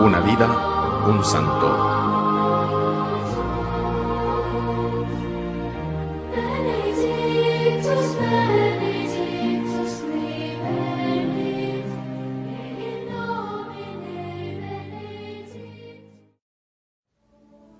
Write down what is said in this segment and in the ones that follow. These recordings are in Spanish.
Una vida, un santo.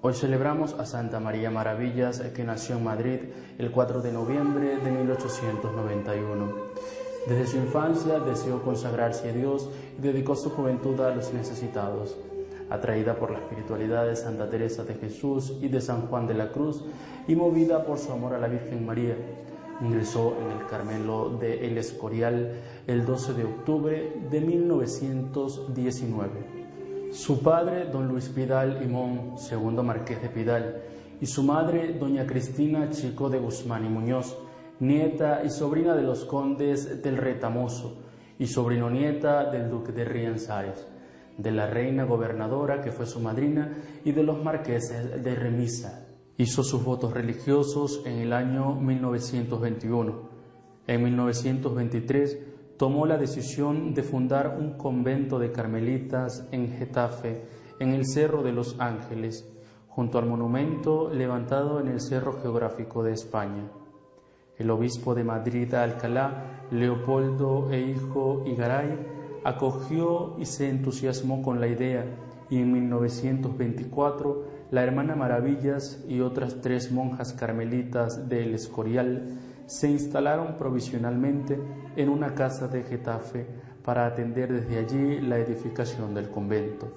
Hoy celebramos a Santa María Maravillas, que nació en Madrid el 4 de noviembre de 1891. Desde su infancia deseó consagrarse a Dios y dedicó su juventud a los necesitados. Atraída por la espiritualidad de Santa Teresa de Jesús y de San Juan de la Cruz y movida por su amor a la Virgen María, ingresó en el Carmelo de El Escorial el 12 de octubre de 1919. Su padre, don Luis Pidal y Mon, segundo marqués de Pidal, y su madre, doña Cristina Chico de Guzmán y Muñoz, nieta y sobrina de los condes del Retamoso y sobrino nieta del duque de Rianzares, de la reina gobernadora que fue su madrina y de los marqueses de Remisa. Hizo sus votos religiosos en el año 1921. En 1923 tomó la decisión de fundar un convento de carmelitas en Getafe, en el Cerro de los Ángeles, junto al monumento levantado en el Cerro Geográfico de España. El obispo de Madrid Alcalá, Leopoldo e hijo Igaray, acogió y se entusiasmó con la idea y en 1924 la hermana Maravillas y otras tres monjas carmelitas del Escorial se instalaron provisionalmente en una casa de Getafe para atender desde allí la edificación del convento.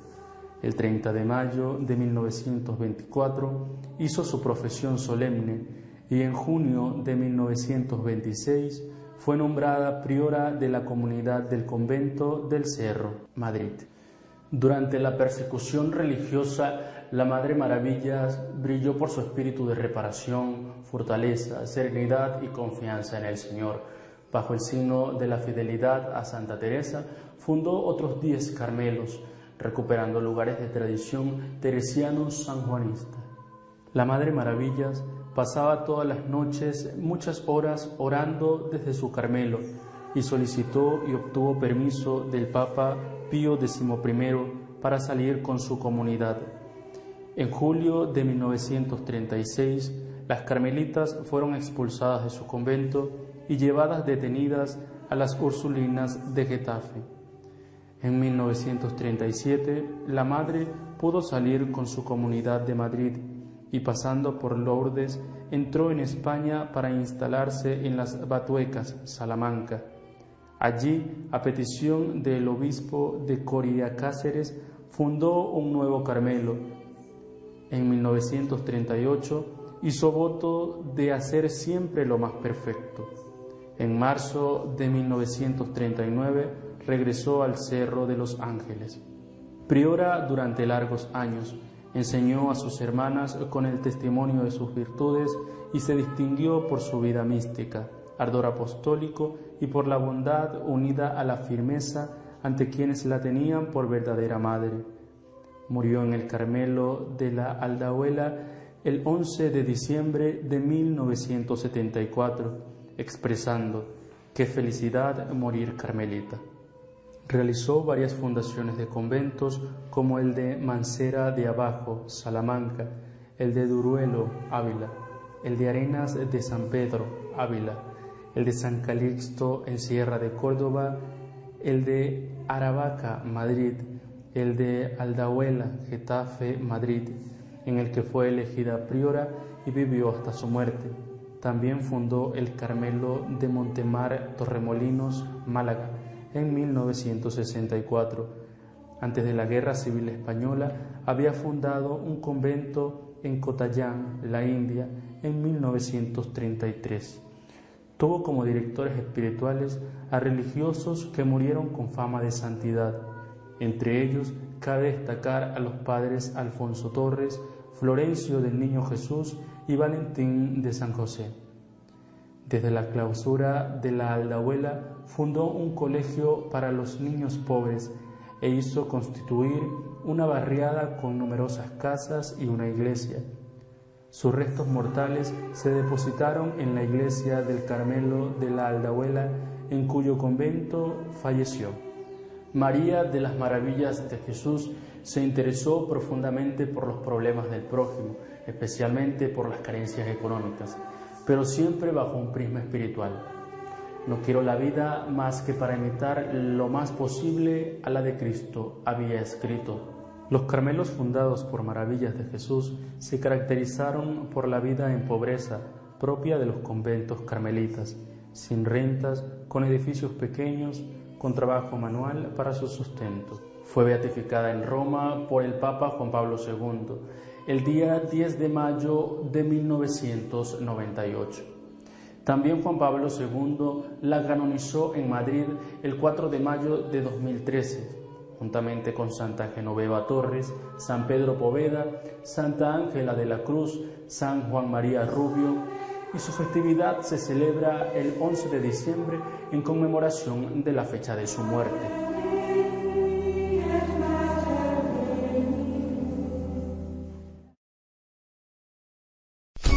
El 30 de mayo de 1924 hizo su profesión solemne y en junio de 1926 fue nombrada priora de la comunidad del convento del Cerro, Madrid. Durante la persecución religiosa, la Madre Maravillas brilló por su espíritu de reparación, fortaleza, serenidad y confianza en el Señor. Bajo el signo de la fidelidad a Santa Teresa, fundó otros diez Carmelos, recuperando lugares de tradición teresianos sanjuanistas. La Madre Maravillas pasaba todas las noches muchas horas orando desde su Carmelo y solicitó y obtuvo permiso del Papa Pío XI para salir con su comunidad. En julio de 1936, las carmelitas fueron expulsadas de su convento y llevadas detenidas a las Ursulinas de Getafe. En 1937, la madre pudo salir con su comunidad de Madrid y pasando por Lourdes entró en España para instalarse en las Batuecas, Salamanca. Allí, a petición del obispo de Coria Cáceres, fundó un nuevo Carmelo. En 1938 hizo voto de hacer siempre lo más perfecto. En marzo de 1939 regresó al Cerro de los Ángeles. Priora durante largos años, enseñó a sus hermanas con el testimonio de sus virtudes y se distinguió por su vida mística, ardor apostólico y por la bondad unida a la firmeza ante quienes la tenían por verdadera madre. Murió en el Carmelo de la Aldahuela el 11 de diciembre de 1974, expresando qué felicidad morir carmelita. Realizó varias fundaciones de conventos como el de Mancera de Abajo, Salamanca, el de Duruelo, Ávila, el de Arenas de San Pedro, Ávila, el de San Calixto en Sierra de Córdoba, el de Aravaca, Madrid, el de Aldahuela, Getafe, Madrid, en el que fue elegida priora y vivió hasta su muerte. También fundó el Carmelo de Montemar, Torremolinos, Málaga, en 1964. Antes de la Guerra Civil Española había fundado un convento en Kotayán, la India, en 1933. Tuvo como directores espirituales a religiosos que murieron con fama de santidad. Entre ellos cabe destacar a los padres Alfonso Torres, Florencio del Niño Jesús y Valentín de San José. Desde la clausura de la aldahuela fundó un colegio para los niños pobres e hizo constituir una barriada con numerosas casas y una iglesia. Sus restos mortales se depositaron en la iglesia del Carmelo de la Aldahuela, en cuyo convento falleció. María de las Maravillas de Jesús se interesó profundamente por los problemas del prójimo, especialmente por las carencias económicas, pero siempre bajo un prisma espiritual. No quiero la vida más que para imitar lo más posible a la de Cristo, había escrito. Los Carmelos fundados por Maravillas de Jesús se caracterizaron por la vida en pobreza propia de los conventos carmelitas, sin rentas, con edificios pequeños, con trabajo manual para su sustento. Fue beatificada en Roma por el Papa Juan Pablo II el día 10 de mayo de 1998. También Juan Pablo II la canonizó en Madrid el 4 de mayo de 2013 juntamente con Santa Genoveva Torres, San Pedro Poveda, Santa Ángela de la Cruz, San Juan María Rubio, y su festividad se celebra el 11 de diciembre en conmemoración de la fecha de su muerte.